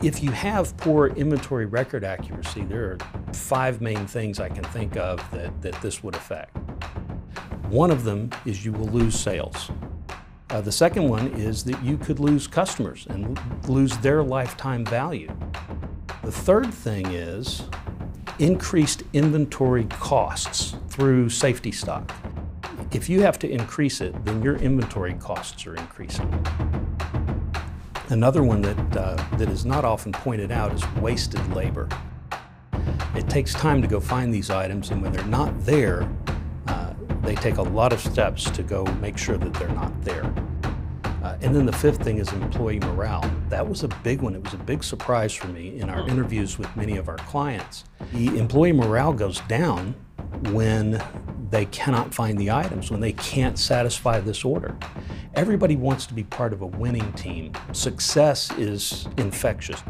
If you have poor inventory record accuracy, there are five main things I can think of that, that this would affect. One of them is you will lose sales. Uh, the second one is that you could lose customers and lose their lifetime value. The third thing is increased inventory costs through safety stock. If you have to increase it, then your inventory costs are increasing. Another one that, uh, that is not often pointed out is wasted labor. It takes time to go find these items, and when they're not there, uh, they take a lot of steps to go make sure that they're not there. Uh, and then the fifth thing is employee morale. That was a big one. It was a big surprise for me in our interviews with many of our clients. The employee morale goes down when they cannot find the items, when they can't satisfy this order. Everybody wants to be part of a winning team. Success is infectious.